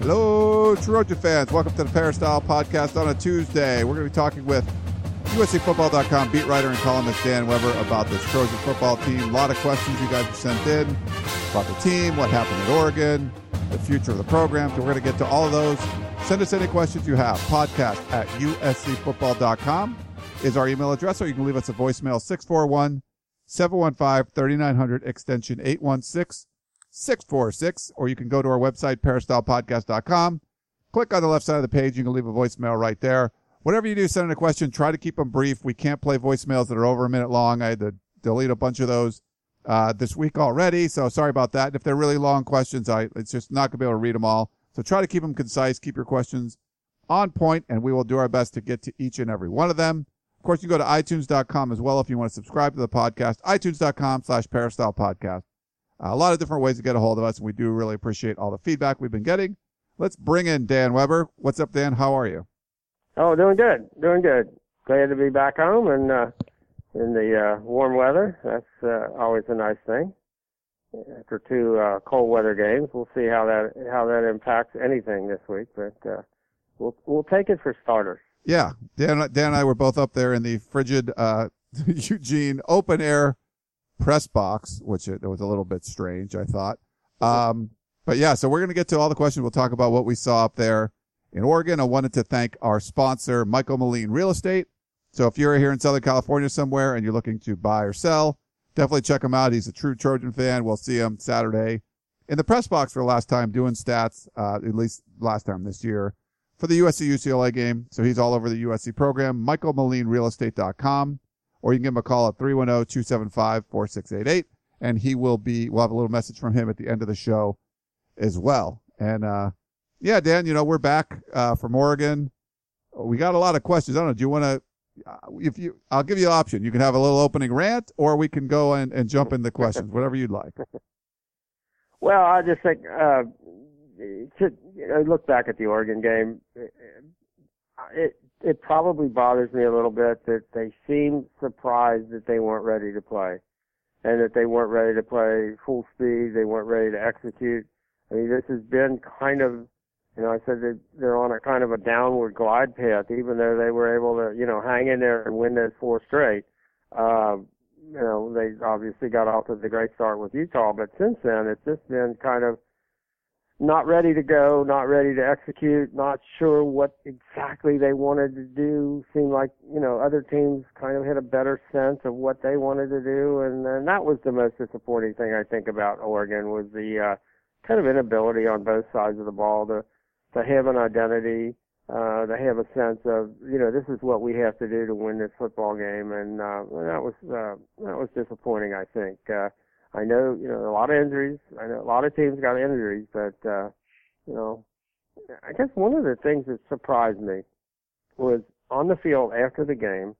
Hello, Trojan fans. Welcome to the Peristyle Podcast on a Tuesday. We're going to be talking with USCFootball.com beat writer and columnist Dan Weber about this Trojan football team. A lot of questions you guys have sent in about the team, what happened at Oregon, the future of the program. So we're going to get to all of those. Send us any questions you have. Podcast at USCFootball.com is our email address, or you can leave us a voicemail 641 715 3900 extension 816 646, or you can go to our website, peristylepodcast.com. Click on the left side of the page. You can leave a voicemail right there. Whatever you do, send in a question. Try to keep them brief. We can't play voicemails that are over a minute long. I had to delete a bunch of those uh, this week already, so sorry about that. If they're really long questions, I it's just not going to be able to read them all. So try to keep them concise. Keep your questions on point, and we will do our best to get to each and every one of them. Of course, you can go to iTunes.com as well if you want to subscribe to the podcast. iTunes.com slash Peristyle Podcast. A lot of different ways to get a hold of us, and we do really appreciate all the feedback we've been getting. Let's bring in Dan Weber. What's up, Dan? How are you? Oh, doing good, doing good. Glad to be back home and uh, in the uh, warm weather. That's uh, always a nice thing. After two uh, cold weather games, we'll see how that how that impacts anything this week, but uh, we'll we'll take it for starters. Yeah, Dan, Dan and I were both up there in the frigid uh, Eugene open air press box, which it, was a little bit strange, I thought. Um, but yeah, so we're going to get to all the questions. We'll talk about what we saw up there in Oregon. I wanted to thank our sponsor, Michael Moline Real Estate. So if you're here in Southern California somewhere and you're looking to buy or sell, definitely check him out. He's a true Trojan fan. We'll see him Saturday in the press box for the last time doing stats, uh, at least last time this year for the USC UCLA game. So he's all over the USC program. MichaelMolineRealEstate.com or you can give him a call at 310-275-4688 and he will be, we'll have a little message from him at the end of the show as well. And, uh, yeah, Dan, you know, we're back, uh, from Oregon. We got a lot of questions. I don't know. Do you want to, uh, if you, I'll give you an option. You can have a little opening rant or we can go and, and jump the questions, whatever you'd like. Well, I just think, uh, to look back at the Oregon game, it, it probably bothers me a little bit that they seem surprised that they weren't ready to play and that they weren't ready to play full speed. They weren't ready to execute. I mean, this has been kind of, you know, I said that they're on a kind of a downward glide path, even though they were able to, you know, hang in there and win those four straight. Uh, you know, they obviously got off to the great start with Utah, but since then it's just been kind of not ready to go, not ready to execute, not sure what exactly they wanted to do. Seemed like, you know, other teams kind of had a better sense of what they wanted to do. And, and that was the most disappointing thing I think about Oregon was the, uh, kind of inability on both sides of the ball to, to have an identity, uh, to have a sense of, you know, this is what we have to do to win this football game. And, uh, that was, uh, that was disappointing, I think. Uh, I know, you know, a lot of injuries. I know a lot of teams got injuries, but, uh, you know, I guess one of the things that surprised me was on the field after the game,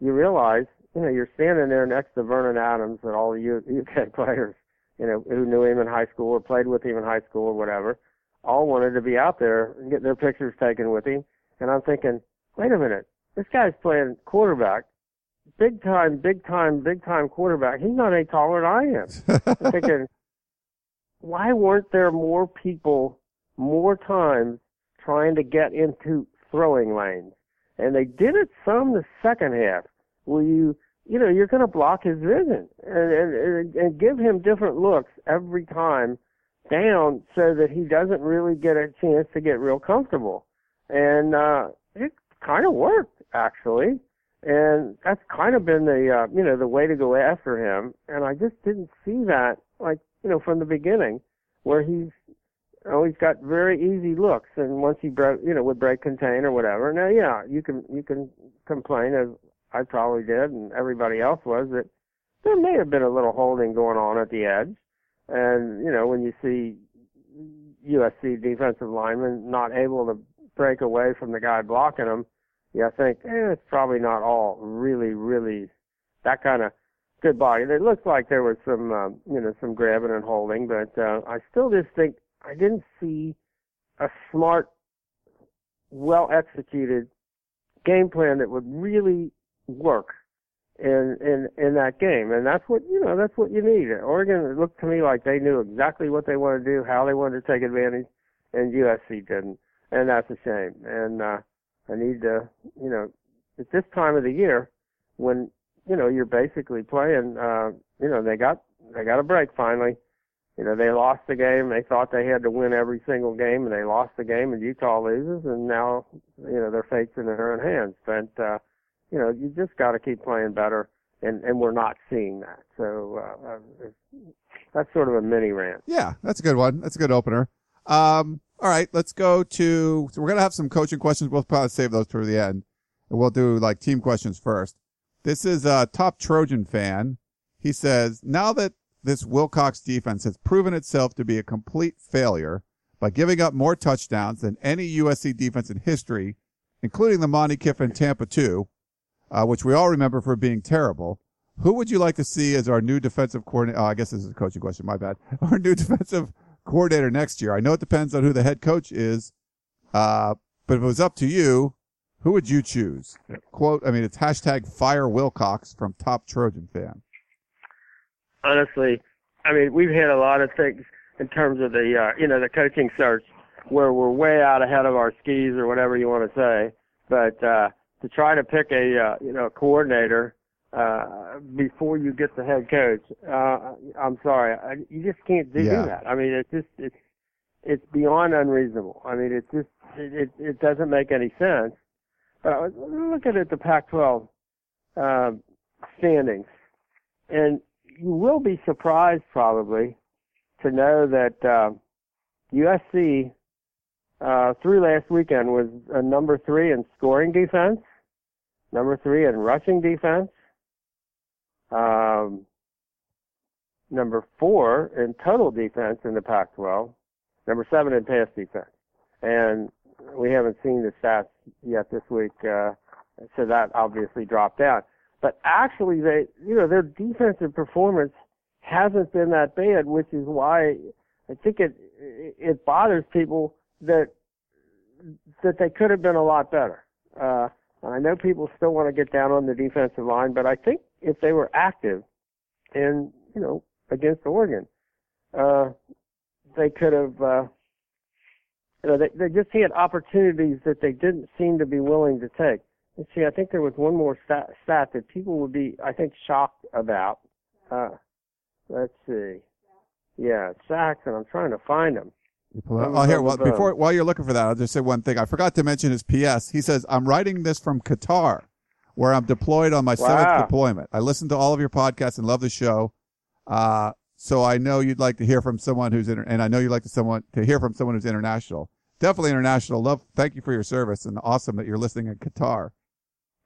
you realize, you know, you're standing there next to Vernon Adams and all the UK players, you know, who knew him in high school or played with him in high school or whatever, all wanted to be out there and get their pictures taken with him. And I'm thinking, wait a minute, this guy's playing quarterback big time, big time, big time quarterback. He's not any taller than I am. I'm thinking, why weren't there more people more times trying to get into throwing lanes? And they did it some the second half where you, you know, you're going to block his vision and, and, and give him different looks every time down so that he doesn't really get a chance to get real comfortable. And, uh, it kind of worked actually and that's kind of been the uh, you know the way to go after him. And I just didn't see that like you know from the beginning, where he's he's got very easy looks, and once he broke you know would break contain or whatever. Now yeah, you can you can complain as I probably did, and everybody else was that there may have been a little holding going on at the edge, and you know when you see USC defensive linemen not able to break away from the guy blocking them you think eh, it's probably not all really, really that kind of good body. It looks like there was some, um, you know, some grabbing and holding, but uh, I still just think I didn't see a smart, well executed game plan that would really work in in in that game, and that's what you know. That's what you need. Oregon looked to me like they knew exactly what they wanted to do, how they wanted to take advantage, and USC didn't, and that's a shame. And uh, I need to, you know, at this time of the year, when you know you're basically playing, uh, you know, they got they got a break finally. You know, they lost the game. They thought they had to win every single game, and they lost the game, and Utah loses, and now, you know, their fate's in their own hands. But uh, you know, you just got to keep playing better, and and we're not seeing that. So uh, uh, that's sort of a mini rant. Yeah, that's a good one. That's a good opener. Um, all right, let's go to. So we're gonna have some coaching questions. We'll probably save those for the end, and we'll do like team questions first. This is a top Trojan fan. He says, now that this Wilcox defense has proven itself to be a complete failure by giving up more touchdowns than any USC defense in history, including the Monte Kiffin Tampa 2, uh, which we all remember for being terrible. Who would you like to see as our new defensive coordinator? Oh, I guess this is a coaching question. My bad. Our new defensive coordinator next year. I know it depends on who the head coach is, uh, but if it was up to you, who would you choose? Quote, I mean, it's hashtag fire Wilcox from top Trojan fan. Honestly, I mean, we've had a lot of things in terms of the, uh, you know, the coaching search where we're way out ahead of our skis or whatever you want to say. But, uh, to try to pick a uh, you know coordinator uh, before you get the head coach. Uh, I'm sorry, I, you just can't do, Yeah. that. I mean, it's just it's it's beyond unreasonable. I mean, it just it it, it doesn't make any sense. But looking at the Pac-12 uh, standings, and you will be surprised probably to know that uh, USC uh, through last weekend was uh, number three in scoring defense, number three in rushing defense, um, number four in total defense in the Pac-12, number seven in pass defense, and we haven't seen the stats yet this week, uh, so that obviously dropped out. But actually, they, you know, their defensive performance hasn't been that bad, which is why I think it it bothers people that that they could have been a lot better. Uh, I know people still want to get down on the defensive line, but I think if they were active and you know against Oregon, uh, they could have. Uh, you know, they, they just had opportunities that they didn't seem to be willing to take. And see, I think there was one more stat, stat that people would be, I think, shocked about. Uh, let's see. Yeah, sacks, and I'm trying to find them. You pull it up. Oh, here, well, before, while you're looking for that, I'll just say one thing. I forgot to mention his PS. He says, I'm writing this from Qatar, where I'm deployed on my seventh deployment. I listen to all of your podcasts and love the show. Uh, so I know you'd like to hear from someone who's inter- and I know you'd like to someone to hear from someone who's international. Definitely international. Love, thank you for your service and awesome that you're listening in Qatar.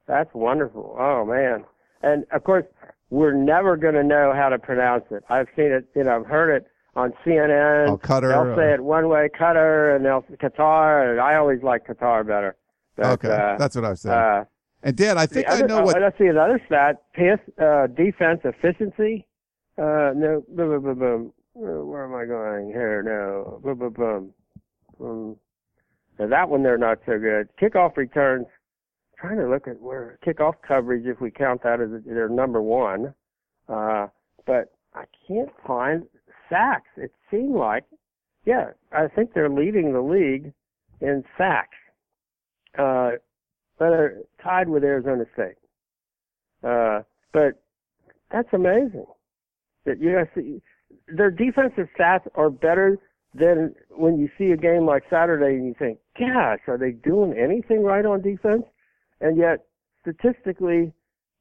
That's wonderful. Oh man. And of course, we're never going to know how to pronounce it. I've seen it, you know, I've heard it on CNN. Oh, Qatar, They'll say uh, it one way, Qatar, and they'll Qatar, and I always like Qatar better. But, okay, uh, that's what I was saying. uh, and Dan, I think other, I know what. uh, let's see another stat: pass uh, defense efficiency. Uh, no, boom, boom, boom, boom. Where am I going here? No, boom, boom, boom. boom. Now that one they're not so good. Kickoff returns. Trying to look at where kickoff coverage, if we count that as their number one, uh, but I can't find sacks. It seemed like, yeah, I think they're leading the league in sacks. Uh, but are tied with Arizona State. Uh, but that's amazing that USC, their defensive stats are better than when you see a game like Saturday and you think, gosh, are they doing anything right on defense? And yet, statistically,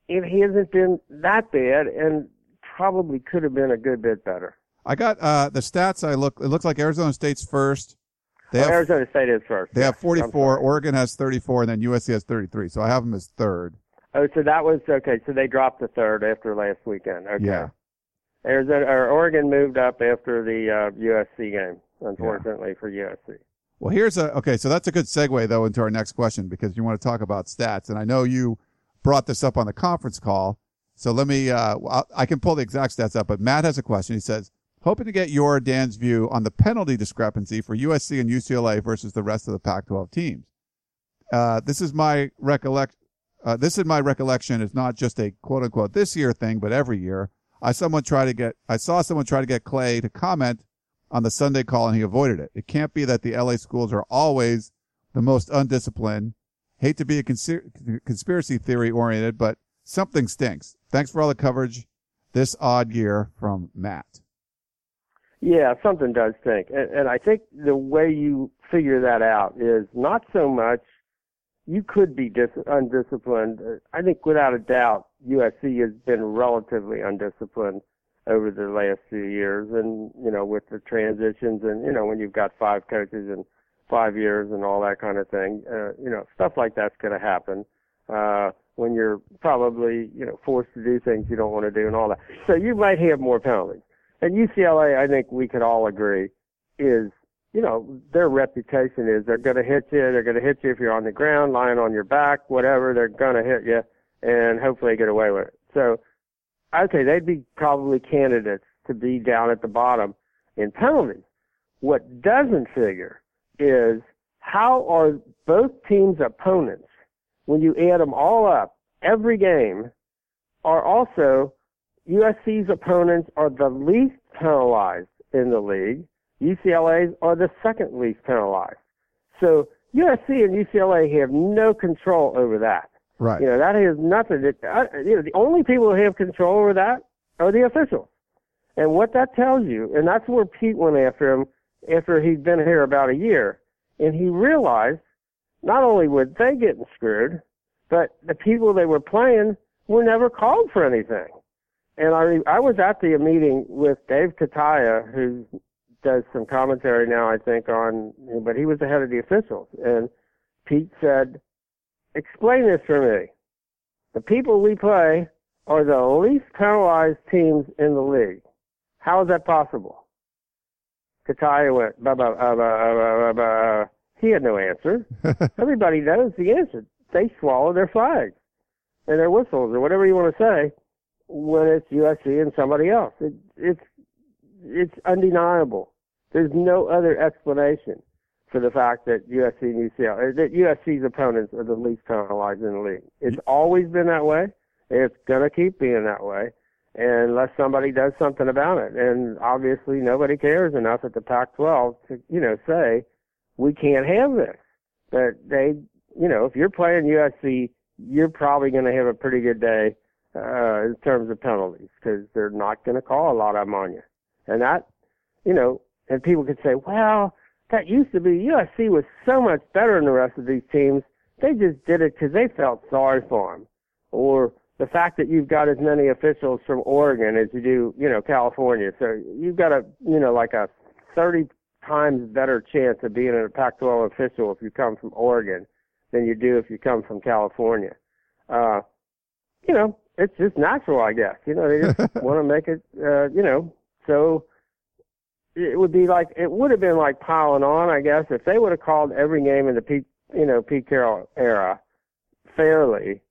it hasn't been that bad and probably could have been a good bit better. I got uh, the stats. I look. It looks like Arizona State's first. They have Arizona State is first. They have Yeah, I'm 44. Oregon has 34, and then USC has 33. So I have them as third. Oh, so that was okay. So they dropped the third after last weekend. Okay. Yeah. Arizona or Oregon moved up after the uh, USC game, unfortunately for USC. Well, here's a okay. So that's a good segue though into our next question because you want to talk about stats, and I know you brought this up on the conference call. So let me. Uh, I can pull the exact stats up, but Matt has a question. He says, hoping to get your Dan's view on the penalty discrepancy for USC and UCLA versus the rest of the Pac-12 teams. Uh, this is my recollect. Uh, this is my recollection is not just a quote unquote this year thing, but every year. I someone try to get. I saw someone try to get Clay to comment on the Sunday call and he avoided it. It can't be that the LA schools are always the most undisciplined. Hate to be a conspiracy theory oriented, but something stinks. Thanks for all the coverage this odd year from Matt. Yeah, something does stink. And, and I think the way you figure that out is not so much you could be dis- undisciplined. I think without a doubt, USC has been relatively undisciplined over the last few years and, you know, with the transitions and, you know, when you've got five coaches in five years and all that kind of thing, uh, you know, stuff like that's going to happen. Uh, when you're probably, you know, forced to do things you don't want to do and all that. So you might have more penalties. And UCLA, I think we could all agree, is, you know, their reputation is they're going to hit you. They're going to hit you if you're on the ground, lying on your back, whatever. They're going to hit you and hopefully get away with it. So, okay, they'd be probably candidates to be down at the bottom in penalties. What doesn't figure is how are both teams' opponents when you add them all up, every game are also USC's opponents are the least penalized in the league. UCLA's are the second least penalized. So USC and UCLA have no control over that. Right. You know, that has nothing to, uh, you know, the only people who have control over that are the officials. And what that tells you, and that's where Pete went after him after he'd been here about a year, and he realized not only were they getting screwed, but the people they were playing were never called for anything. And I I was at the meeting with Dave Cutaia, who does some commentary now, I think, on, but he was the head of the officials. And Pete said, explain this for me. The people we play are the least penalized teams in the league. How is that possible? Cutaia went, bah, bah, bah, bah, bah, bah. He had no answer. Everybody knows the answer. They swallow their flags and their whistles or whatever you want to say when it's USC and somebody else. It, it's it's undeniable. There's no other explanation for the fact that USC and UCLA that USC's opponents are the least penalized in the league. It's always been that way. It's gonna keep being that way unless somebody does something about it. And obviously nobody cares enough at the Pac-12 to, you know, say we can't have this. But they, you know, if you're playing USC, you're probably to have a pretty good day uh, in terms of penalties because they're not going to call a lot of them on you. And that, you know, and people could say, well, that used to be USC was so much better than the rest of these teams. They just did it because they felt sorry for them. Or the fact that you've got as many officials from Oregon as you do, you know, California. So you've got a, you know, like a 30 times better chance of being a Pac-12 official if you come from Oregon than you do if you come from California. Uh, you know, it's just natural, I guess. You know, they just want to make it, uh, you know, so it would be like, it would have been like piling on, I guess, if they would have called every game in the Pete, you know, Pete Carroll era fairly,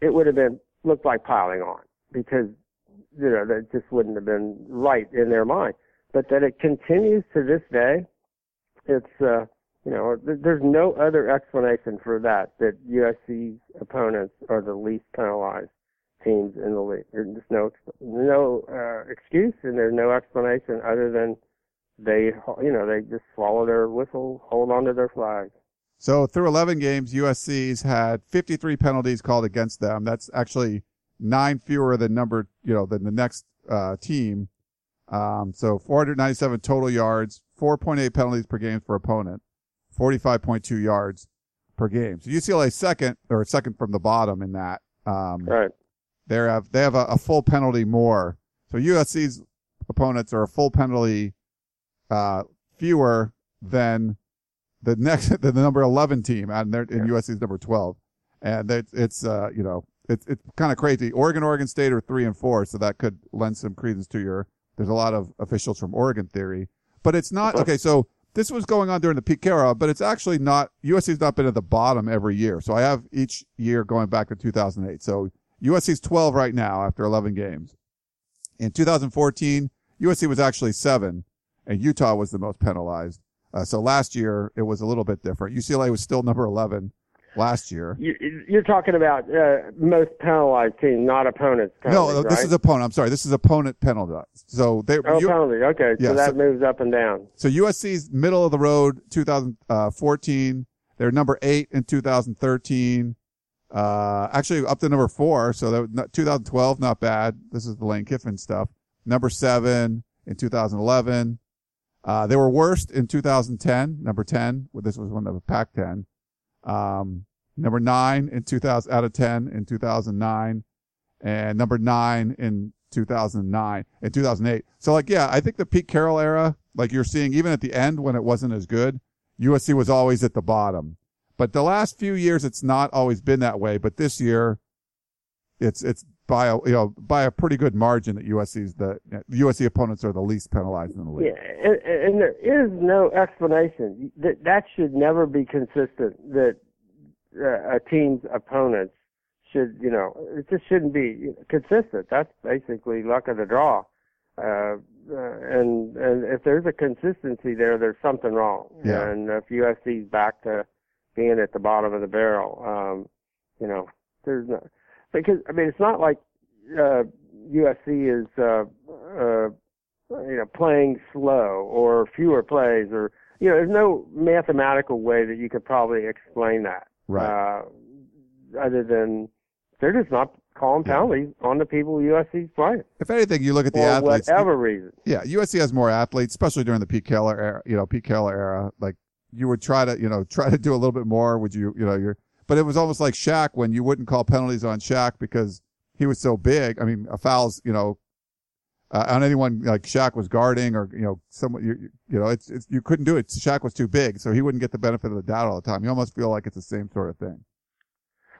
it would have been, looked like piling on because, you know, that just wouldn't have been right in their mind. But that it continues to this day, it's, uh, you know, there's no other explanation for that, that USC's opponents are the least penalized teams in the league. There's no, no, uh, excuse and there's no explanation other than they, you know, they just swallow their whistle, hold on to their flag. So through 11 games, USC's had 53 penalties called against them. That's actually nine fewer than number, you know, than the next, uh, team. Um, so 497 total yards, 4.8 penalties per game for opponent. 45.2 yards per game. So UCLA second or second from the bottom in that. Um, right. They have they have a, a, full penalty more. So USC's opponents are a full penalty uh, fewer than the next the number 11 team and they're in yeah. USC's number 12. And it's, it's uh, you know, it's it's kind of crazy. Oregon, Oregon State are 3 and 4, so that could lend some credence to your there's a lot of officials from Oregon theory. But it's not okay, so this was going on during the peak era, but it's actually not, USC's not been at the bottom every year. So I have each year going back to 2008. So USC's 12 right now after 11 games. In 2014, USC was actually seven and Utah was the most penalized. Uh, so last year it was a little bit different. UCLA was still number 11 last year. You, you're talking about uh, most penalized team, not opponents. no, this right? is opponent. I'm sorry. This is opponent penalized. So they. Oh, you- penalty. Okay, Yeah, so that so- moves up and down. So USC's middle of the road 2014. They're number eight in 2013. Uh, actually up to number four. So that was not, 2012, not bad. This is the Lane Kiffin stuff. Number seven in 2011. Uh, they were worst in 2010, number 10. Well, this was one of the Pac-10. Um, number nine in 2000, out of 10 in 2009 and number nine in 2009 and 2008. So like, yeah, I think the Pete Carroll era, like you're seeing even at the end when it wasn't as good, USC was always at the bottom. But the last few years, it's not always been that way. But this year, it's, it's by a, you know, by a pretty good margin that USC's the, USC opponents are the least penalized in the league. Yeah, and, and there is no explanation that that should never be consistent. That uh, a team's opponents should, you know, it just shouldn't be consistent. That's basically luck of the draw. Uh, uh, and and if there's a consistency there, there's something wrong. Yeah. And if USC's back to being at the bottom of the barrel, um, you know, there's no because I mean it's not like uh, USC is uh, uh, you know playing slow or fewer plays or you know there's no mathematical way that you could probably explain that Right. uh, other than they're just not calling Yeah. penalties on the people USC's playing If anything, you look at the for athletes. whatever reason. Yeah, USC has more athletes, especially during the Pete Carroll era. You know, Pete Carroll era. Like you would try to, you know, try to do a little bit more. Would you, you know, you're. But it was almost like Shaq when you wouldn't call penalties on Shaq because he was so big. I mean, a foul's, you know, uh, on anyone like Shaq was guarding or you know, someone you, you- know, it's, it's you couldn't do it. Shaq was too big, so he wouldn't get the benefit of the doubt all the time. You almost feel like it's the same sort of thing.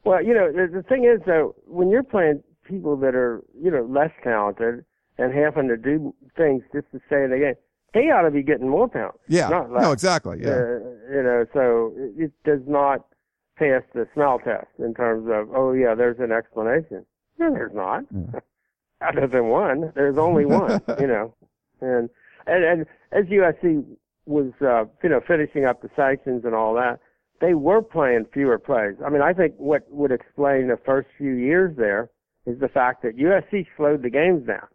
Well, you know, the, the thing is though, when you're playing people that are, you know, less talented and having to do things just to stay in the game, they ought to be getting more pounds. Yeah. Less. No, exactly. Yeah. Uh, you know, so it, it does not pass the smell test in terms of, oh yeah, there's an explanation. No, there's not. Yeah. Other than one, there's only one. you know, and and and as USC was, uh, you know, finishing up the sanctions and all that, they were playing fewer plays. I mean, I think what would explain the first few years there is the fact that USC slowed the games down.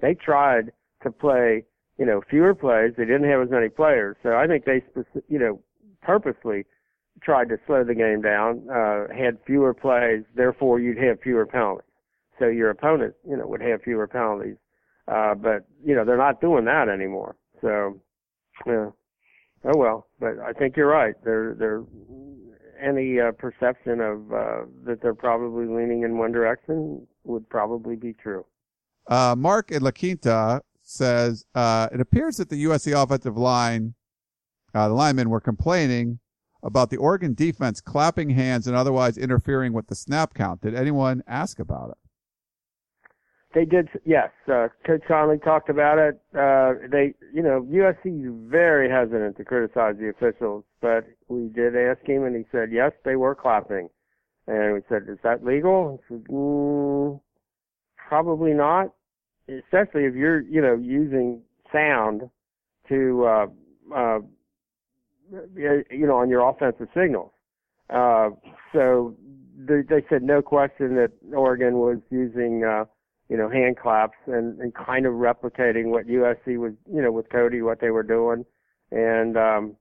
They tried to play, you know, fewer plays. They didn't have as many players, so I think they, you know, purposely tried to slow the game down, uh, had fewer plays. Therefore, you'd have fewer penalties. So your opponent, you know, would have fewer penalties. Uh, but you know, they're not doing that anymore. So, yeah. Oh well, but I think you're right. There, there, any uh, perception of uh, that they're probably leaning in one direction would probably be true. Uh, Mark in La Quinta says, uh, it appears that the USC offensive line, uh, the linemen were complaining about the Oregon defense clapping hands and otherwise interfering with the snap count. Did anyone ask about it? They did, yes. Uh, Coach Conley talked about it. Uh, they, you know, USC is very hesitant to criticize the officials, but we did ask him, and he said yes, they were clapping. And we said, is that legal? He said, mm, probably not, especially if you're, you know, using sound to, uh, uh, you know, on your offensive signals. Uh, so they, they said no question that Oregon was using, uh, you know, hand claps and, and kind of replicating what USC was, you know, with Cody, what they were doing. And, um,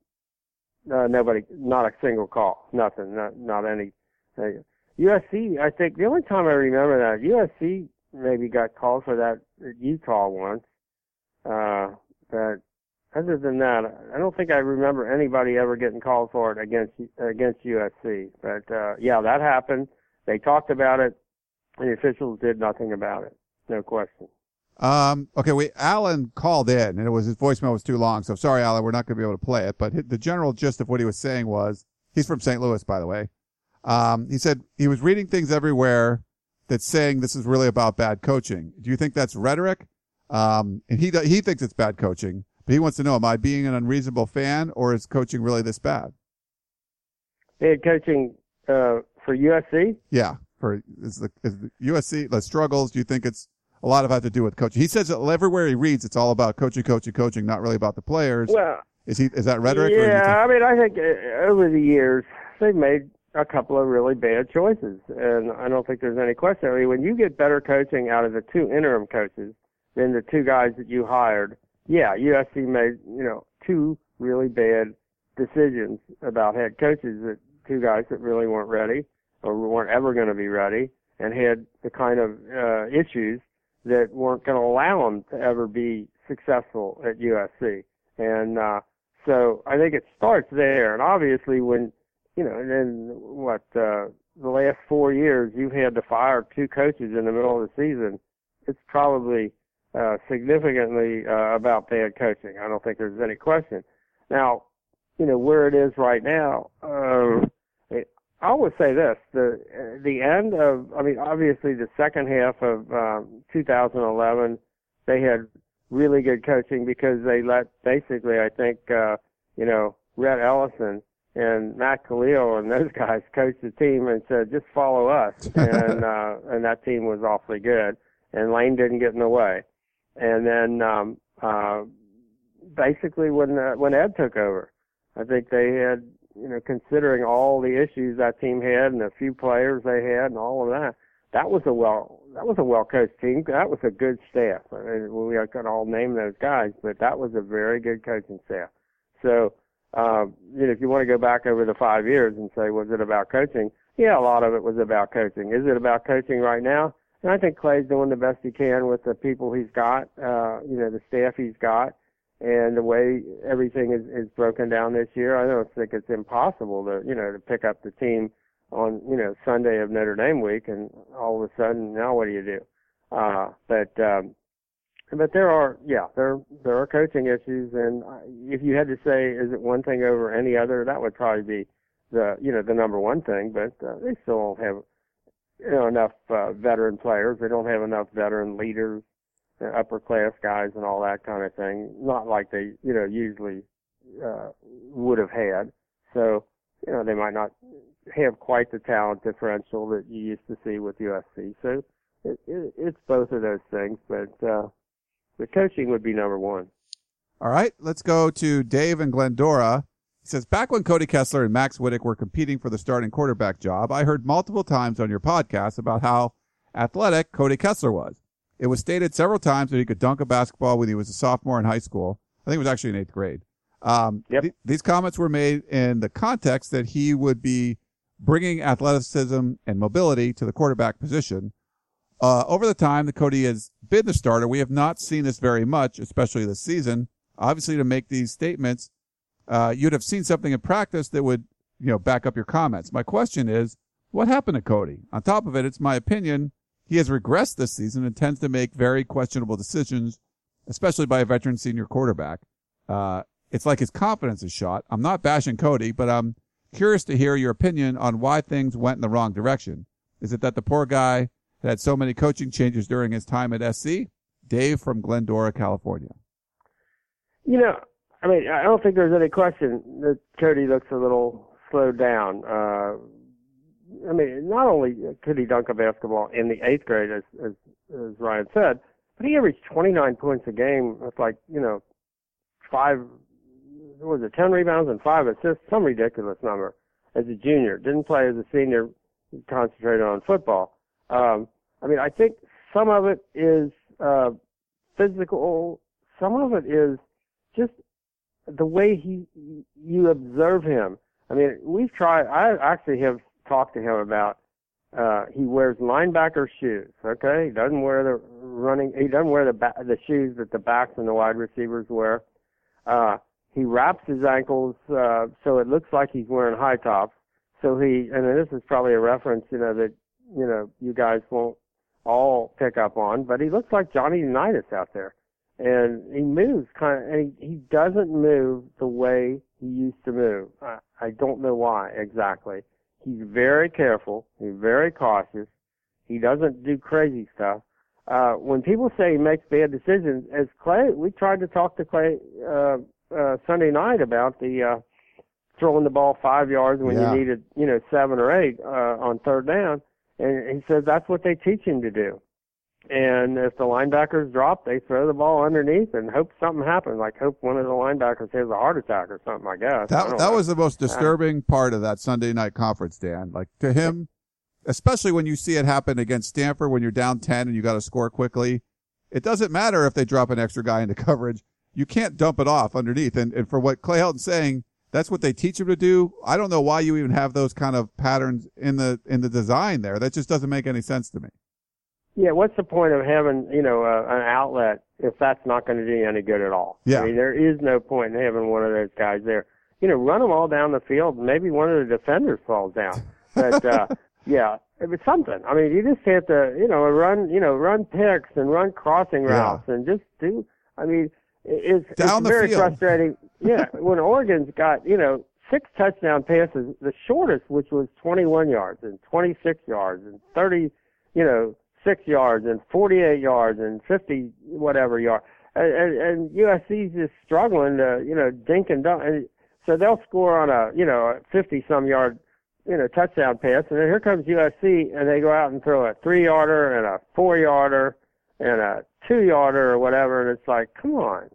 uh, nobody, not a single call, nothing, not, not any. Uh, USC, I think the only time I remember that, USC maybe got called for that at Utah once. Uh, but other than that, I don't think I remember anybody ever getting called for it against, against USC. But, uh, yeah, that happened. They talked about it. And the officials did nothing about it. No question. Um, okay, we, Alan called in and it was, his voicemail was too long. So sorry, Alan, we're not going to be able to play it, but the general gist of what he was saying was, he's from St. Louis, by the way. Um, he said he was reading things everywhere that's saying this is really about bad coaching. Do you think that's rhetoric? Um, and he, he thinks it's bad coaching, But he wants to know: Am I being an unreasonable fan, or is coaching really this bad? Head coaching uh, for USC. Yeah, for is the, is the USC the struggles. Do you think it's a lot of have to do with coaching? He says that everywhere he reads, it's all about coaching, coaching, coaching, not really about the players. Well, is he is that rhetoric? Yeah, I mean, I think uh, over the years they've made a couple of really bad choices, and I don't think there's any question. I mean, when you get better coaching out of the two interim coaches than the two guys that you hired, yeah, USC made you know two really bad decisions about head coaches that two guys that really weren't ready or weren't ever going to be ready and had the kind of uh, issues that weren't going to allow them to ever be successful at USC. And uh, so I think it starts there. And obviously, when you know, and then what uh, the last four years you've had to fire two coaches in the middle of the season, it's probably uh, significantly uh, about bad coaching. I don't think there's any question. Now, you know where it is right now. Uh, I would say this: the the end of, I mean, obviously the second half of um, 2011, they had really good coaching because they let basically, I think, uh, you know, Rhett Ellison and Matt Kalil and those guys coached the team and said, just follow us, and uh, and that team was awfully good, and Lane didn't get in the way, and then um, uh, basically when uh, when Ed took over, I think they had you know, considering all the issues that team had and the few players they had and all of that, that was a well that was a well coached team. That was a good staff. I mean, we could all name those guys, but that was a very good coaching staff. So, um, you know, if you want to go back over the five years and say, was it about coaching? Yeah, a lot of it was about coaching. Is it about coaching right now? And I think Clay's doing the best he can with the people he's got, uh, you know, the staff he's got and the way everything is, is broken down this year, I don't think it's impossible to, you know, to pick up the team on, you know, Sunday of Notre Dame week and all of a sudden now what do you do? Uh, but, um, but there are, yeah, there, there are coaching issues and if you had to say, is it one thing over any other, that would probably be the, you know, the number one thing, but, uh, they still don't have, you know, enough, uh, veteran players. They don't have enough veteran leaders upper class guys and all that kind of thing. Not like they, you know, usually uh, would have had. So, you know, they might not have quite the talent differential that you used to see with USC. So it, it, it's both of those things, but uh, the coaching would be number one. All right, let's go to Dave and Glendora. He says, back when Cody Kessler and Max Wittek were competing for the starting quarterback job, I heard multiple times on your podcast about how athletic Cody Kessler was. It was stated several times that he could dunk a basketball when he was a sophomore in high school. I think it was actually in eighth grade. Um, yep. th- these comments were made in the context that he would be bringing athleticism and mobility to the quarterback position. Uh, over the time that Cody has been the starter, we have not seen this very much, especially this season. Obviously, to make these statements, uh, you'd have seen something in practice that would, you know, back up your comments. My question is, what happened to Cody? On top of it, it's my opinion he has regressed this season and tends to make very questionable decisions, especially by a veteran senior quarterback. Uh, it's like his confidence is shot. I'm not bashing Cody, but I'm curious to hear your opinion on why things went in the wrong direction. Is it that the poor guy had had so many coaching changes during his time at SC? Dave from Glendora, California. You know, I mean, I don't think there's any question that Cody looks a little slowed down. Uh, I mean, not only could he dunk a basketball in the eighth grade, as as, as Ryan said, but he averaged 29 points a game with like you know five was it 10 rebounds and five assists, some ridiculous number as a junior. Didn't play as a senior, concentrated on football. Um, I mean, I think some of it is uh, physical, some of it is just the way he you observe him. I mean, we've tried. I actually have talked to him about uh he wears linebacker shoes okay he doesn't wear the running he doesn't wear the ba- the shoes that the backs and the wide receivers wear uh he wraps his ankles uh so it looks like he's wearing high tops so he and this is probably a reference you know that you know you guys won't all pick up on but he looks like Johnny Unitas out there and he moves kind of and he, he doesn't move the way he used to move I, I don't know why exactly He's very careful. He's very cautious. He doesn't do crazy stuff. uh, when people say he makes bad decisions, as Clay, we tried to talk to Clay uh, uh, Sunday night about the uh, throwing the ball five yards when Yeah. you needed, you know, seven or eight uh, on third down, and he says that's what they teach him to do. And if the linebackers drop, they throw the ball underneath and hope something happens. Like hope one of the linebackers has a heart attack or something. I guess That don't that know. was the most uh, disturbing part of that Sunday night conference, Dan. Like to him, especially when you see it happen against Stanford when you're down ten and you got to score quickly. It doesn't matter if they drop an extra guy into coverage. You can't dump it off underneath. And and for what Clay Helton's saying, that's what they teach him to do. I don't know why you even have those kind of patterns in the in the design there. That just doesn't make any sense to me. Yeah, what's the point of having you know uh, an outlet if that's not going to do you any good at all? Yeah. I mean, there is no point in having one of those guys there. You know, run them all down the field. Maybe one of the defenders falls down. But uh, yeah, it was something. I mean, you just have to you know run you know run picks and run crossing Yeah. routes and just do. I mean, it- it's Down it's the very field. frustrating. Yeah, when Oregon's got you know six touchdown passes, the shortest which was 21 yards and 26 yards and 30, you know, six yards and 48 yards and 50 whatever yard. And, and, and USC's just struggling to, you know, dink and dunk. And so they'll score on a, you know, a 50 some yard, you know, touchdown pass. And then here comes USC and they go out and throw a three yarder and a four yarder and a two yarder or whatever. And it's like, come on.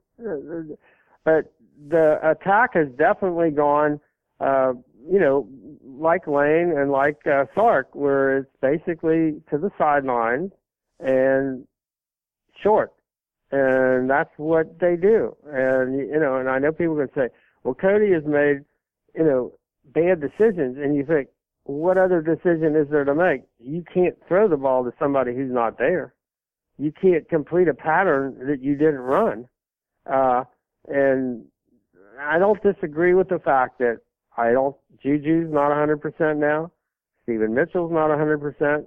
But the attack has definitely gone, uh, you know, like Lane and like uh, Sark, where it's basically to the sidelines and short, and that's what they do. And you know, and I know people can say, "Well, Cody has made, you know, bad decisions," and you think, what other decision is there to make? You can't throw the ball to somebody who's not there. You can't complete a pattern that you didn't run. Uh, and I don't disagree with the fact that I don't, Juju's not 100% now. Steven Mitchell's not 100%.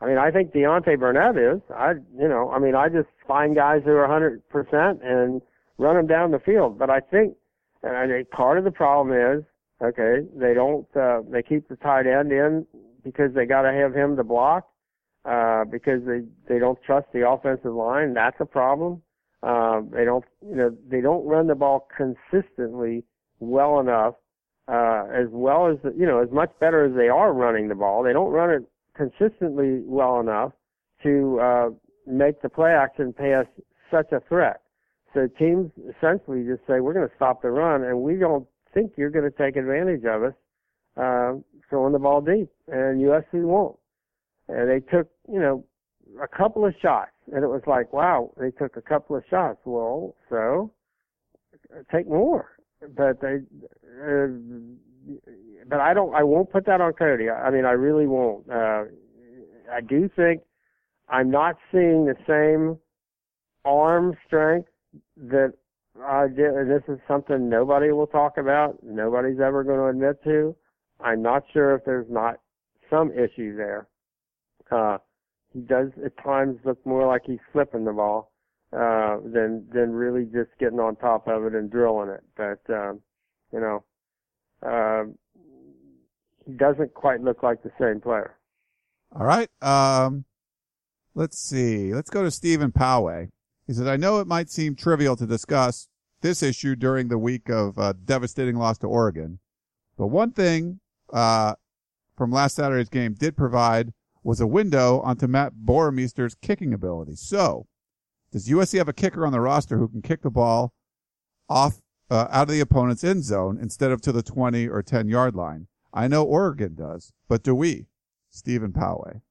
I mean, I think Deontay Burnett is. I, you know, I mean, I just find guys who are 100% and run them down the field. But I think, and I think part of the problem is, okay, they don't, uh, they keep the tight end in because they got to have him to block, uh, because they, they don't trust the offensive line. That's a problem. Um, they don't, you know, they don't run the ball consistently well enough, uh, as well as, you know, as much better as they are running the ball. They don't run it consistently well enough to, uh, make the play action pass such a threat. So teams essentially just say, we're going to stop the run and we don't think you're going to take advantage of us, uh, throwing the ball deep and USC won't. And they took, you know, a couple of shots and it was like, wow, they took a couple of shots. Well, so take more. But they, uh, but I don't, I won't put that on Cody. I, mean, I really won't. Uh, I do think I'm not seeing the same arm strength that I did, this is something nobody will talk about. Nobody's ever going to admit to. I'm not sure if there's not some issue there. Uh, he does at times look more like he's flipping the ball uh, than than really just getting on top of it and drilling it. But um, you know, uh, he doesn't quite look like the same player. All right. Um, let's see. Let's go to Stephen Poway. He said, I know it might seem trivial to discuss this issue during the week of uh, devastating loss to Oregon, but one thing uh, from last Saturday's game did provide was a window onto Matt Boermeister's kicking ability. So, does USC have a kicker on the roster who can kick the ball off uh, out of the opponent's end zone instead of to the 20 or 10 yard line? I know Oregon does, but do we? Stephen Poway.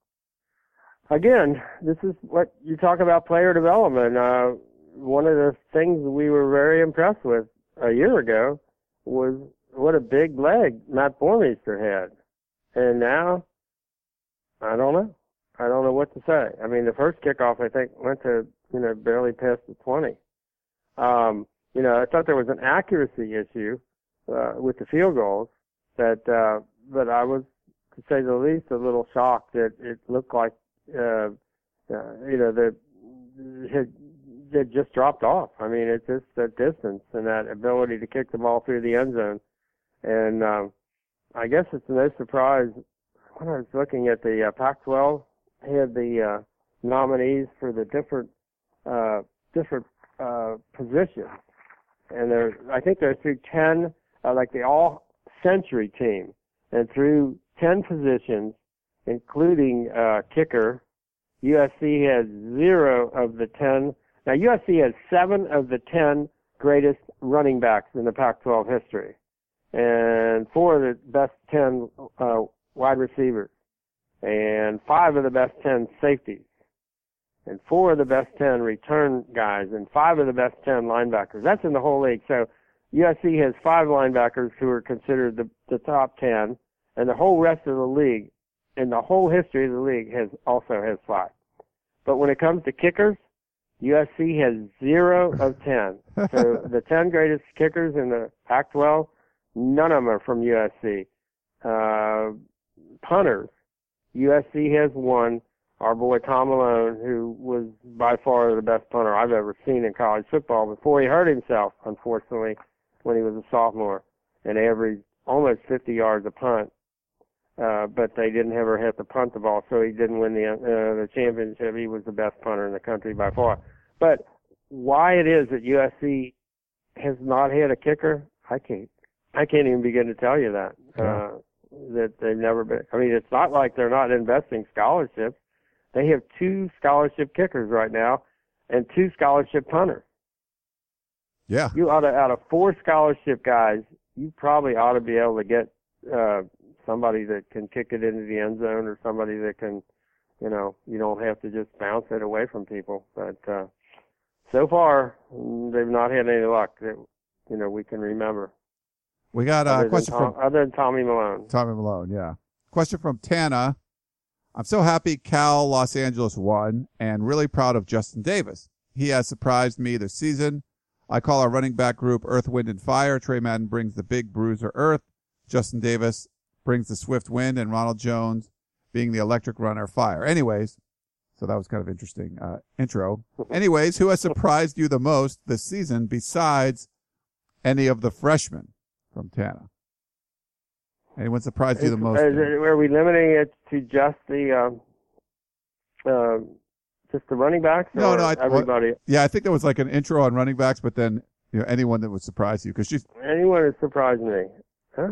again, this is what you talk about player development. Uh, one of the things we were very impressed with a year ago was what a big leg Matt Boermeister had. And now, I don't know. I don't know what to say. I mean, the first kickoff, I think, went to, you know, barely past the 20. Um, you know, I thought there was an accuracy issue, uh, with the field goals that, uh, but I was, to say the least, a little shocked that it looked like uh, uh, you know, the had, had just dropped off. I mean, it's just that distance and that ability to kick the ball through the end zone. And um, I guess it's no surprise when I was looking at the uh, Pac-12 had the uh, nominees for the different uh, different uh, positions, and they're I think they're through ten, uh, like the all century team, and through ten positions, including uh, kicker. USC has zero of the ten. Now USC has seven of the ten greatest running backs in the Pac-12 history, and four of the best ten uh, wide receivers, and five of the best ten safeties and four of the best 10 return guys and five of the best 10 linebackers. That's in the whole league. So USC has five linebackers who are considered the, the top 10 and the whole rest of the league in the whole history of the league has also has five. But when it comes to kickers, USC has zero of 10. So the 10 greatest kickers in the Pac-12, none of them are from USC. Uh, punters, USC has one our boy Tom Malone, who was by far the best punter I've ever seen in college football before he hurt himself, unfortunately, when he was a sophomore and averaged almost 50 yards a punt. Uh, but they didn't ever hit the punt the ball, so he didn't win the uh, the championship. He was the best punter in the country by far. But why it is that USC has not had a kicker, I can't I can't even begin to tell you that. Yeah. Uh, that they've never been. I mean, it's not like they're not investing scholarships. They have two scholarship kickers right now and two scholarship punters. Yeah. You ought to, out of four scholarship guys, you probably ought to be able to get uh, somebody that can kick it into the end zone or somebody that can, you know, you don't have to just bounce it away from people. But uh, so far, mm, they've not had any luck that you know we can remember. We got a than question Tom- from other than Tommy Malone. Tommy Malone. Yeah. Question from Tana. I'm so happy Cal Los Angeles won and really proud of Justin Davis. He has surprised me this season. I call our running back group Earth, Wind, and Fire. Tre Madden brings the big bruiser Earth. Justin Davis brings the swift wind and Ronald Jones being the electric runner fire. Anyways, so that was kind of interesting, uh, intro. Anyways, who has surprised you the most this season besides any of the freshmen from Tana? Anyone surprised you the most? Is it, are we limiting it to just the um, uh, just the running backs? No, no, I- everybody. Yeah, I think there was like an intro on running backs, but then you know anyone that would surprise you because she's Anyone who surprised me? Huh?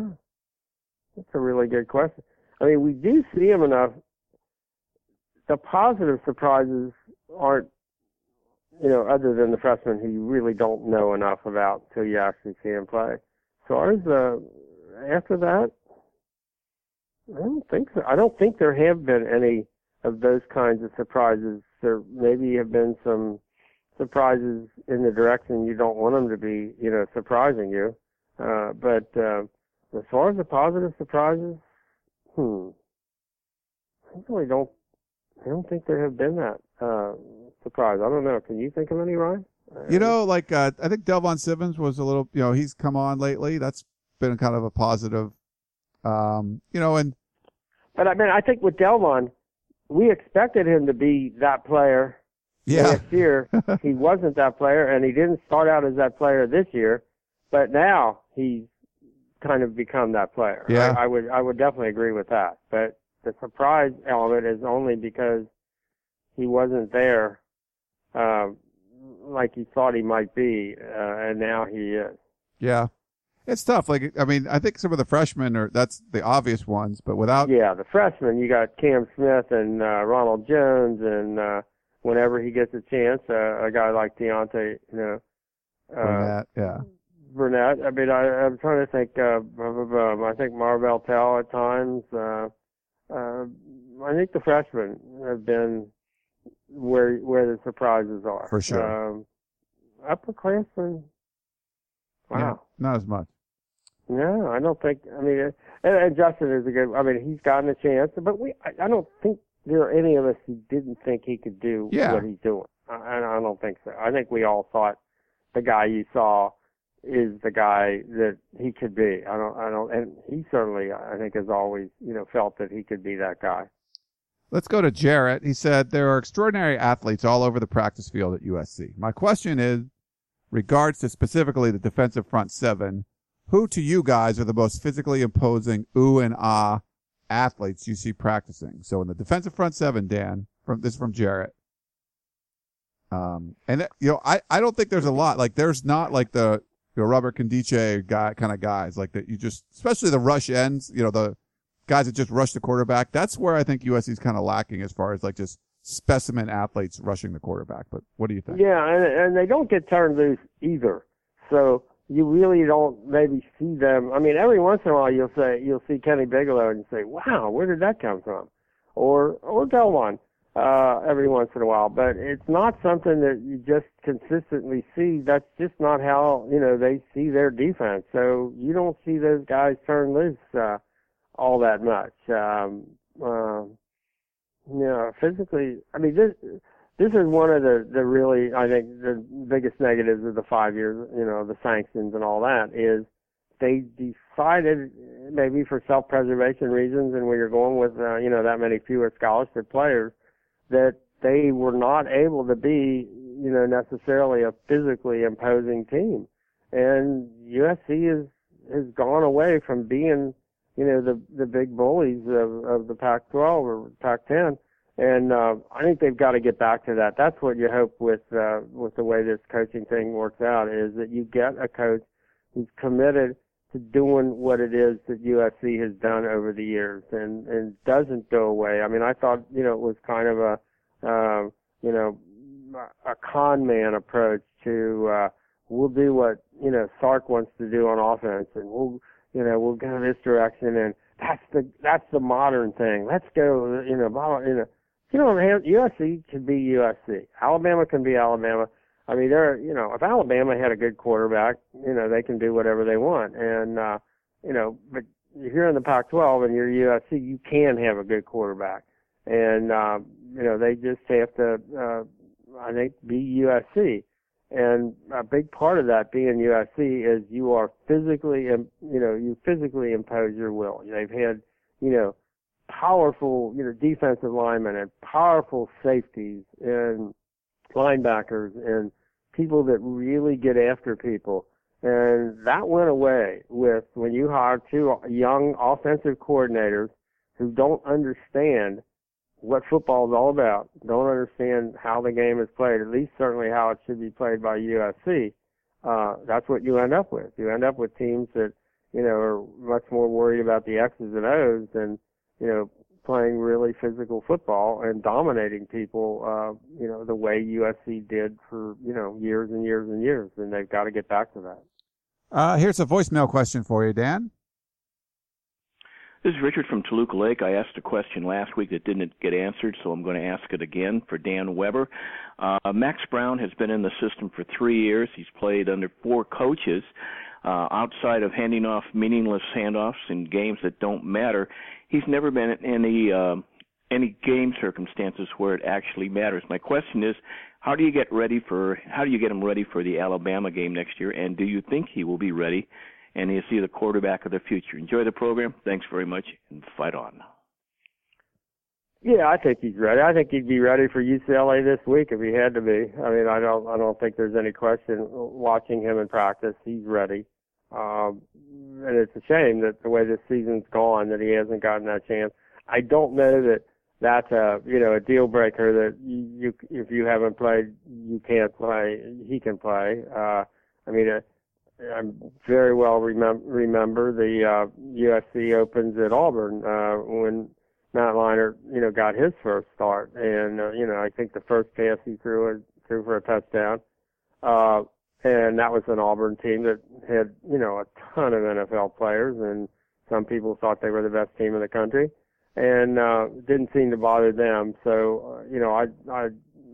That's a really good question. I mean, we do see them enough. The positive surprises aren't, you know, other than the freshmen who you really don't know enough about till you actually see him play. Far as uh, after that, I don't think so. I don't think there have been any of those kinds of surprises. There maybe have been some surprises in the direction you don't want them to be, you know, surprising you. Uh, but uh, as far as the positive surprises, hmm, I really don't. I don't think there have been that uh, surprise. I don't know. Can you think of any, Ryan? You know like uh, I think Delvon Simmons was a little you know he's come on lately. That's been kind of a positive. Um, you know, and But I mean, I think with Delvon, we expected him to be that player yeah, last year. he wasn't that player, and he didn't start out as that player this year. But now he's kind of become that player. Yeah. I, I would I would definitely agree with that. But the surprise element is only because he wasn't there uh, like he thought he might be, uh, and now he is. yeah, it's tough. Like I mean, I think some of the freshmen are that's the obvious ones, but without Yeah, the freshmen, you got Cam Smith and uh, Ronald Jones, and uh, whenever he gets a chance, uh, a guy like Deontay, you know, uh, Burnett, yeah, Burnett. I mean, I, I'm trying to think. Uh. I think Marvell Tell at times. Uh, uh, I think the freshmen have been where where the surprises are. For sure. Um, upperclassmen. yeah, Wow. not as much. No, I don't think. I mean, uh, and, and Justin is a good. I mean, he's gotten a chance, but we. I, I don't think there are any of us who didn't think he could do Yeah. what he's doing. I, I I don't think so. I think we all thought the guy you saw is the guy that he could be. I don't. I don't. And he certainly, I think, has always, you know, felt that he could be that guy. Let's go to Jarrett. He said there are extraordinary athletes all over the practice field at USC. My question is, regards to specifically the defensive front seven, who to you guys are the most physically imposing ooh and ah athletes you see practicing? So in the defensive front seven, Dan, from this is from Jarrett, Um, and you know, I, I don't think there's a lot like there's not like the you know, Robert Nkemdiche guy kind of guys like that. You just, especially the rush ends, you know, the guys that just rush the quarterback. That's where I think USC is kind of lacking as far as like just specimen athletes rushing the quarterback. But what do you think? Yeah, and and they don't get turned loose either. So you really don't maybe see them. I mean, every once in a while you'll say you'll see Kenny Bigelow and say, "Wow, where did that come from?" Or or Delmon uh, every once in a while, but it's not something that you just consistently see. That's just not how you know they see their defense. So you don't see those guys turn loose uh, all that much. Um, uh, you know, physically, I mean this. This is one of the the really I think the biggest negatives of the five years, you know, the sanctions and all that is they decided maybe for self-preservation reasons and you're going with uh, you know that many fewer scholarship players that they were not able to be, you know, necessarily a physically imposing team. And USC has has gone away from being, you know, the the big bullies of, of the Pac-12 or Pac-10. And uh, I think they've got to get back to that. That's what you hope with uh, with the way this coaching thing works out is that you get a coach who's committed to doing what it is that USC has done over the years and and doesn't go away. I mean, I thought you know it was kind of a uh, you know a con man approach to uh, we'll do what you know Sark wants to do on offense, and we'll you know we'll go this direction, and that's the that's the modern thing. Let's go, you know, you know, you know, USC can be USC, Alabama can be Alabama. I mean, they're you know, if Alabama had a good quarterback, you know, they can do whatever they want, and uh, you know, but if you're in the Pac-12 and you're USC, you can have a good quarterback, and uh, you know, they just have to, uh, I think, be USC. And a big part of that being USC is you are physically, you know, you physically impose your will. They've had, you know, powerful, you know, defensive linemen and powerful safeties and linebackers and people that really get after people. And that went away with when you hire two young offensive coordinators who don't understand what football is all about, don't understand how the game is played, at least certainly how it should be played by USC. Uh, that's what you end up with. You end up with teams that, you know, are much more worried about the X's and O's than, you know, playing really physical football and dominating people, uh, you know, the way USC did for, you know, years and years and years. And they've got to get back to that. Uh, here's a voicemail question for you, Dan. This is Richard from Toluca Lake. I asked a question last week that didn't get answered, so I'm going to ask it again for Dan Weber. Uh, Max Brown has been in the system for three years. He's played under four coaches. Uh, outside of handing off meaningless handoffs in games that don't matter, he's never been in any uh, any game circumstances where it actually matters. My question is, how do you get ready for how do you get him ready for the Alabama game next year, and do you think he will be ready? And is see the quarterback of the future? Enjoy the program. Thanks very much, and fight on. Yeah, I think he's ready. I think he'd be ready for UCLA this week if he had to be. I mean, I don't, I don't think there's any question. Watching him in practice, he's ready. Um, and it's a shame that the way this season's gone that he hasn't gotten that chance. I don't know that that's a you know a deal breaker that you, you if you haven't played you can't play he can play. Uh, I mean. Uh, I very well remem- remember the uh, USC opens at Auburn uh, when Matt Leinart, you know, got his first start, and uh, you know, I think the first pass he threw threw for a touchdown. Uh, and that was an Auburn team that had you know a ton of NFL players, and some people thought they were the best team in the country, and uh, didn't seem to bother them. So uh, you know, I I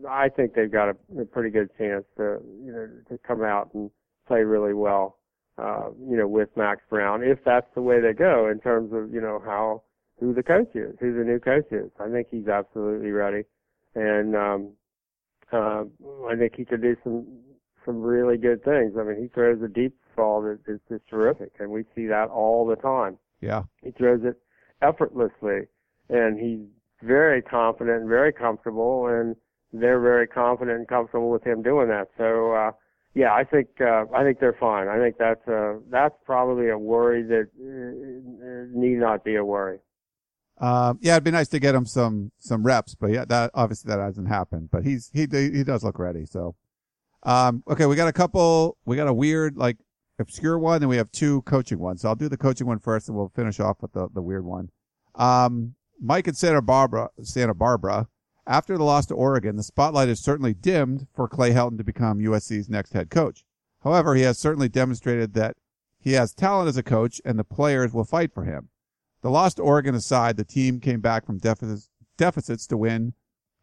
I think they've got a, a pretty good chance to you know to come out and play really well. Uh, you know, with Max Brown, if that's the way they go in terms of you know how who the coach is, who the new coach is. I think he's absolutely ready, and um, uh, I think he could do some some really good things. I mean, he throws a deep ball that is just terrific, and we see that all the time. Yeah, he throws it effortlessly, and he's very confident, and very comfortable, and they're very confident and comfortable with him doing that. So, uh, yeah, I think uh, I think they're fine. I think that's uh, that's probably a worry that uh, need not be a worry. Um, yeah, it'd be nice to get him some some reps, but yeah, that obviously that hasn't happened. But he's he he does look ready. So, um, okay, we got a couple. We got a weird like obscure one, and we have two coaching ones. So I'll do the coaching one first, and we'll finish off with the the weird one. Um, Mike in Santa Barbara, Santa Barbara. After the loss to Oregon, the spotlight is certainly dimmed for Clay Helton to become USC's next head coach. However, he has certainly demonstrated that he has talent as a coach, and the players will fight for him. The loss to Oregon aside, the team came back from deficits, deficits to win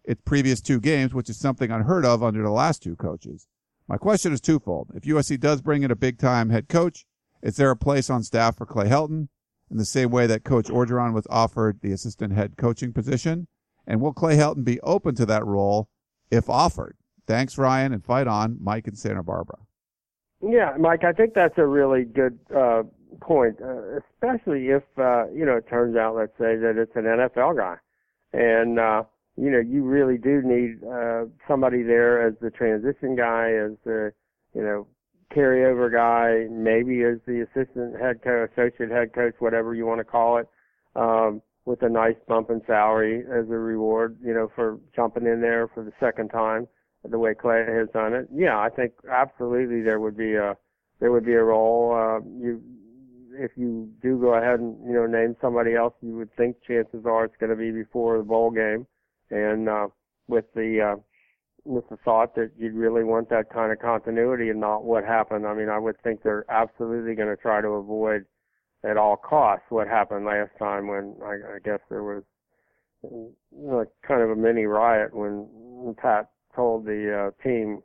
its previous two games, which is something unheard of under the last two coaches. My question is twofold. If USC does bring in a big time head coach, is there a place on staff for Clay Helton in the same way that Coach Orgeron was offered the assistant head coaching position? And will Clay Helton be open to that role if offered? Thanks, Ryan, and fight on, Mike in Santa Barbara. Yeah, Mike, I think that's a really good uh, point, uh, especially if uh, you know it turns out, let's say, that it's an NFL guy, and uh, you know you really do need uh, somebody there as the transition guy, as the you know carryover guy, maybe as the assistant head coach, associate head coach, whatever you want to call it, um, with a nice bump in salary as a reward, you know, for jumping in there for the second time the way Clay has done it. Yeah, I think absolutely there would be a there would be a role. Uh, you if you do go ahead and you know name somebody else, you would think chances are it's going to be before the bowl game, and uh, with the uh, with the thought that you'd really want that kind of continuity and not what happened. I mean, I would think they're absolutely going to try to avoid at all costs what happened last time when I, I guess there was you know, kind of a mini riot when Pat told the uh, team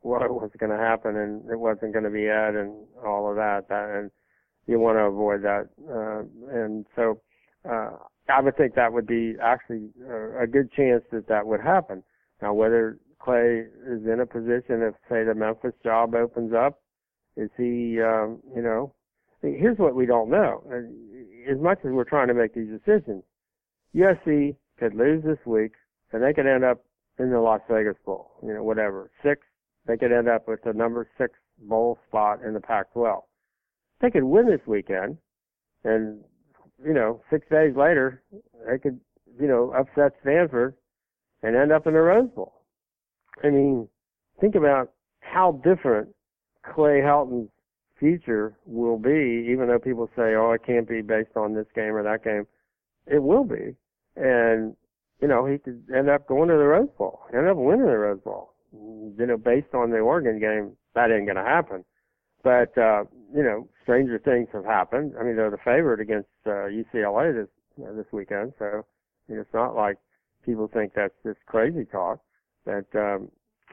what was going to happen and it wasn't going to be Ed and all of that. That and you want to avoid that. Uh, and so uh, I would think that would be actually a, a good chance that that would happen. Now, whether Clay is in a position if, say, the Memphis job opens up, is he, um, you know, here's what we don't know. As much as we're trying to make these decisions, USC could lose this week, and they could end up in the Las Vegas Bowl, you know, whatever. Six, they could end up with the number six bowl spot in the Pac-12 they could win this weekend, and you know, six days later, they could you know upset Stanford and end up in the Rose Bowl. I mean, think about how different Clay Helton's future will be, even though people say, "Oh, it can't be based on this game or that game." It will be, and you know, he could end up going to the Rose Bowl, end up winning the Rose Bowl. You know, based on the Oregon game, that ain't going to happen. But uh, you know, stranger things have happened. I mean, they're the favorite against uh, UCLA this uh, this weekend, so I mean, it's not like people think that's just crazy talk. But um,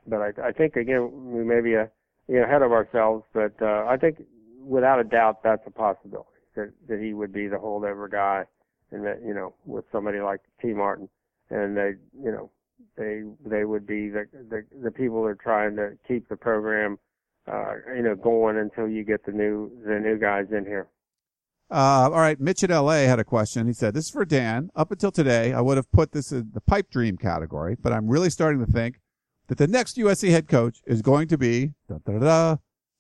but I, I think again we may be a, you know, ahead of ourselves. But uh, I think without a doubt that's a possibility that that he would be the holdover guy, and that you know with somebody like Tee Martin, and they you know they they would be the the, the people that are trying to keep the program uh, you know, going until you get the new the new guys in here. Uh, all right, Mitch at LA had a question. He said, "This is for Dan. Up until today, I would have put this in the pipe dream category, but I'm really starting to think that the next USC head coach is going to be da, da, da,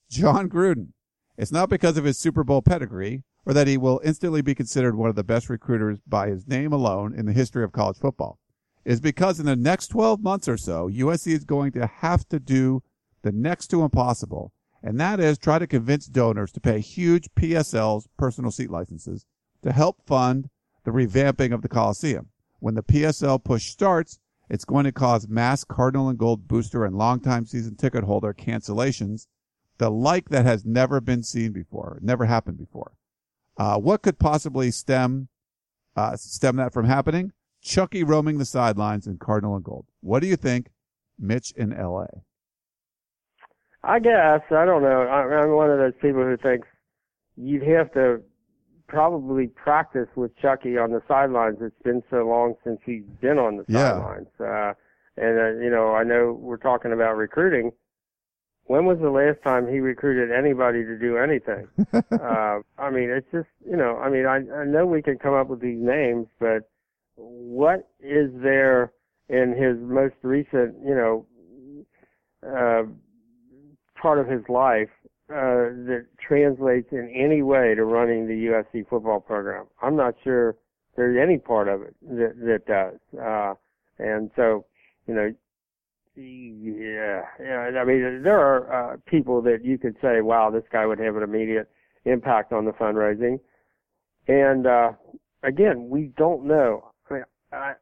Jon Gruden. It's not because of his Super Bowl pedigree or that he will instantly be considered one of the best recruiters by his name alone in the history of college football. It is because in the next 12 months or so, USC is going to have to do the next to impossible, and that is try to convince donors to pay huge PSLs, personal seat licenses, to help fund the revamping of the Coliseum. When the PSL push starts, it's going to cause mass Cardinal and Gold booster and longtime season ticket holder cancellations, the like that has never been seen before, never happened before. Uh, what could possibly stem uh, stem that from happening? Chucky roaming the sidelines in Cardinal and Gold. What do you think, Mitch in L.A.? I guess I don't know. I'm one of those people who thinks you'd have to probably practice with Chucky on the sidelines. It's been so long since he's been on the yeah. sidelines. Uh, and uh, you know, I know we're talking about recruiting. When was the last time he recruited anybody to do anything? uh, I mean, it's just you know, I mean, I, I know we can come up with these names, but what is there in his most recent, you know, uh, part of his life uh, that translates in any way to running the USC football program. I'm not sure there's any part of it that that does. Uh, and so, you know, yeah, yeah. I mean, there are uh, people that you could say, "Wow, this guy would have an immediate impact on the fundraising." And uh, again, we don't know. I mean, I,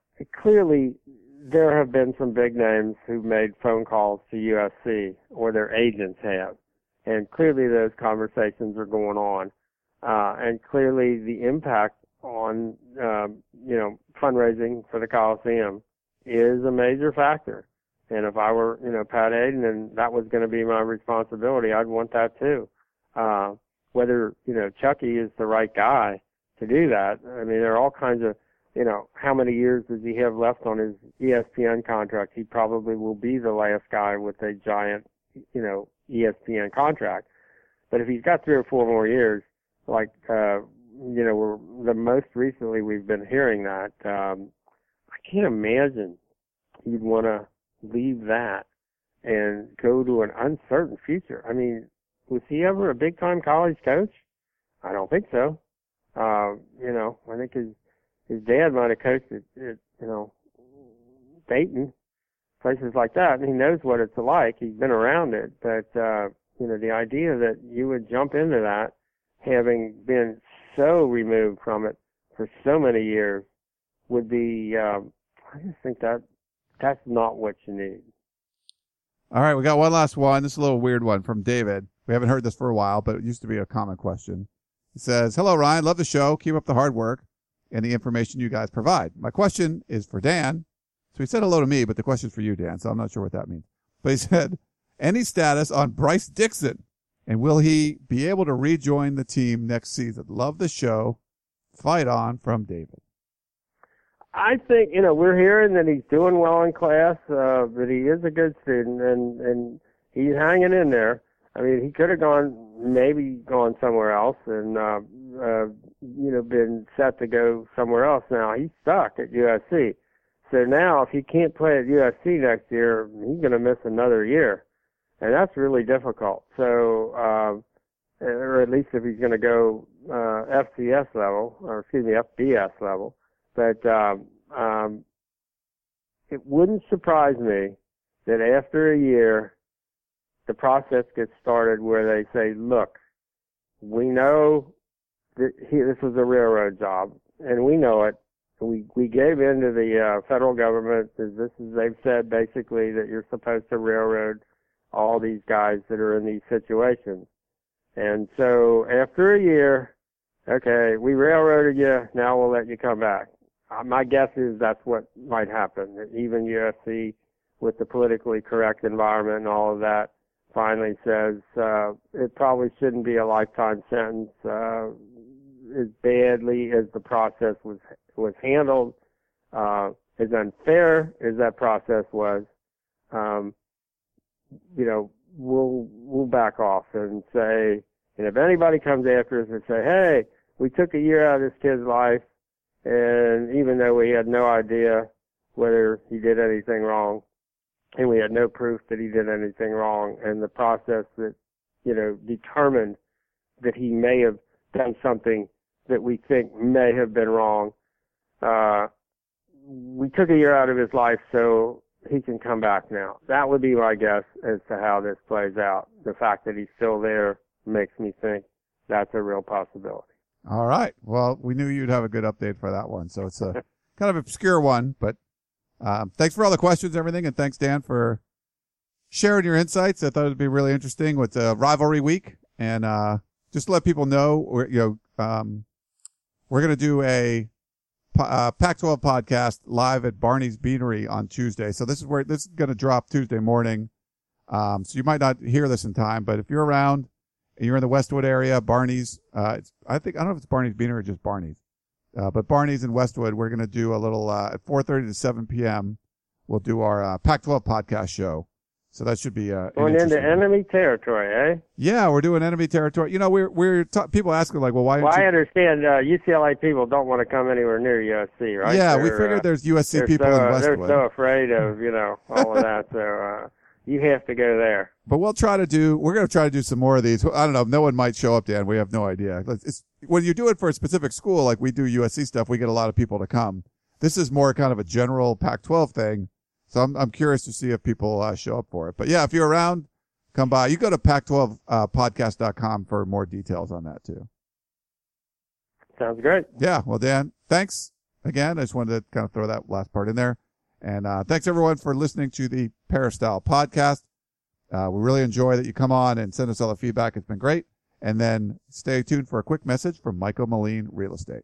clearly, there have been some big names who've made phone calls to USC, or their agents have, and clearly those conversations are going on. Uh, and clearly, the impact on um, you know fundraising for the Coliseum is a major factor. And if I were, you know, Pat Haden and that was going to be my responsibility, I'd want that too. Uh, whether, you know, Chucky is the right guy to do that. I mean, there are all kinds of, you know, how many years does he have left on his ESPN contract? He probably will be the last guy with a giant, you know, ESPN contract. But if he's got three or four more years, like, uh, you know, we're, the most recently we've been hearing that, um, I can't imagine he'd want to leave that and go to an uncertain future. I mean, was he ever a big time college coach? I don't think so. Uh, you know, I think his his dad might have coached at, at you know Dayton, places like that, and he knows what it's like. He's been around it, but uh, you know, the idea that you would jump into that, having been so removed from it for so many years, would be. Um, I just think that that's not what you need. All right, we got one last one. This is a little weird one from David. We haven't heard this for a while, but it used to be a common question. He says, Hello, Ryan. Love the show. Keep up the hard work and the information you guys provide. My question is for Dan. So he said hello to me, but the question is for you, Dan. So I'm not sure what that means. But he said, any status on Bryce Dixon? And will he be able to rejoin the team next season? Love the show. Fight on from David. I think you know we're hearing that he's doing well in class, uh, that he is a good student, and and he's hanging in there. I mean, he could have gone maybe gone somewhere else, and uh, uh, you know been set to go somewhere else. Now he's stuck at USC. So now, if he can't play at USC next year, he's going to miss another year, and that's really difficult. So, uh, or at least if he's going to go uh, FCS level, or excuse me, FBS level. But um, um, it wouldn't surprise me that after a year, the process gets started where they say, look, we know that he, this was a railroad job, and we know it. We we gave in to the uh, federal government. This is they've said basically that you're supposed to railroad all these guys that are in these situations. And so after a year, okay, we railroaded you. Now we'll let you come back uh, my guess is that's what might happen. Even USC, with the politically correct environment and all of that, finally says uh, it probably shouldn't be a lifetime sentence. Uh, as badly as the process was was handled, uh, as unfair as that process was, um, you know, we'll we'll back off and say, and if anybody comes after us and say, hey, we took a year out of this kid's life and even though we had no idea whether he did anything wrong, and we had no proof that he did anything wrong, and the process that, you know, determined that he may have done something that we think may have been wrong, uh, we took a year out of his life so he can come back now. That would be my guess as to how this plays out. The fact that he's still there makes me think that's a real possibility. All right. Well, we knew you'd have a good update for that one. So it's a kind of obscure one, but um, thanks for all the questions everything. And thanks, Dan, for sharing your insights. I thought it'd be really interesting with the rivalry week. And uh, just let people know, you know, um, we're going to do a uh, Pac-12 podcast live at Barney's Beanery on Tuesday. So this is where this is going to drop Tuesday morning. Um, so you might not hear this in time, but if you're around, and you're in the Westwood area, Barney's, uh, I think, I don't know if it's Barney's Beanery or just Barney's. Uh, but Barney's in Westwood, we're going to do a little, uh, at 4.30 to 7 p.m. We'll do our, uh, Pac-12 podcast show. So that should be, uh, going into enemy territory, eh? Yeah, we're doing enemy territory. You know, we're, we're, ta- people asking like, well, why? Well, I understand, uh, UCLA people don't want to come anywhere near USC, right? Yeah, they're, we figured uh, there's USC people so, in Westwood. They're so afraid of, you know, all of that. So, uh, you have to go there. But we'll try to do. We're going to try to do some more of these. I don't know. No one might show up, Dan. We have no idea. It's, when you do it for a specific school, like we do USC stuff, we get a lot of people to come. This is more kind of a general Pac-12 thing. So I'm, I'm curious to see if people uh, show up for it. But yeah, if you're around, come by. You go to pac12podcast.com uh, for more details on that too. Sounds great. Yeah. Well, Dan, thanks again. I just wanted to kind of throw that last part in there. And uh, thanks everyone for listening to the Peristyle podcast. Uh, we really enjoy that you come on and send us all the feedback. It's been great. And then stay tuned for a quick message from Michael Moline Real Estate.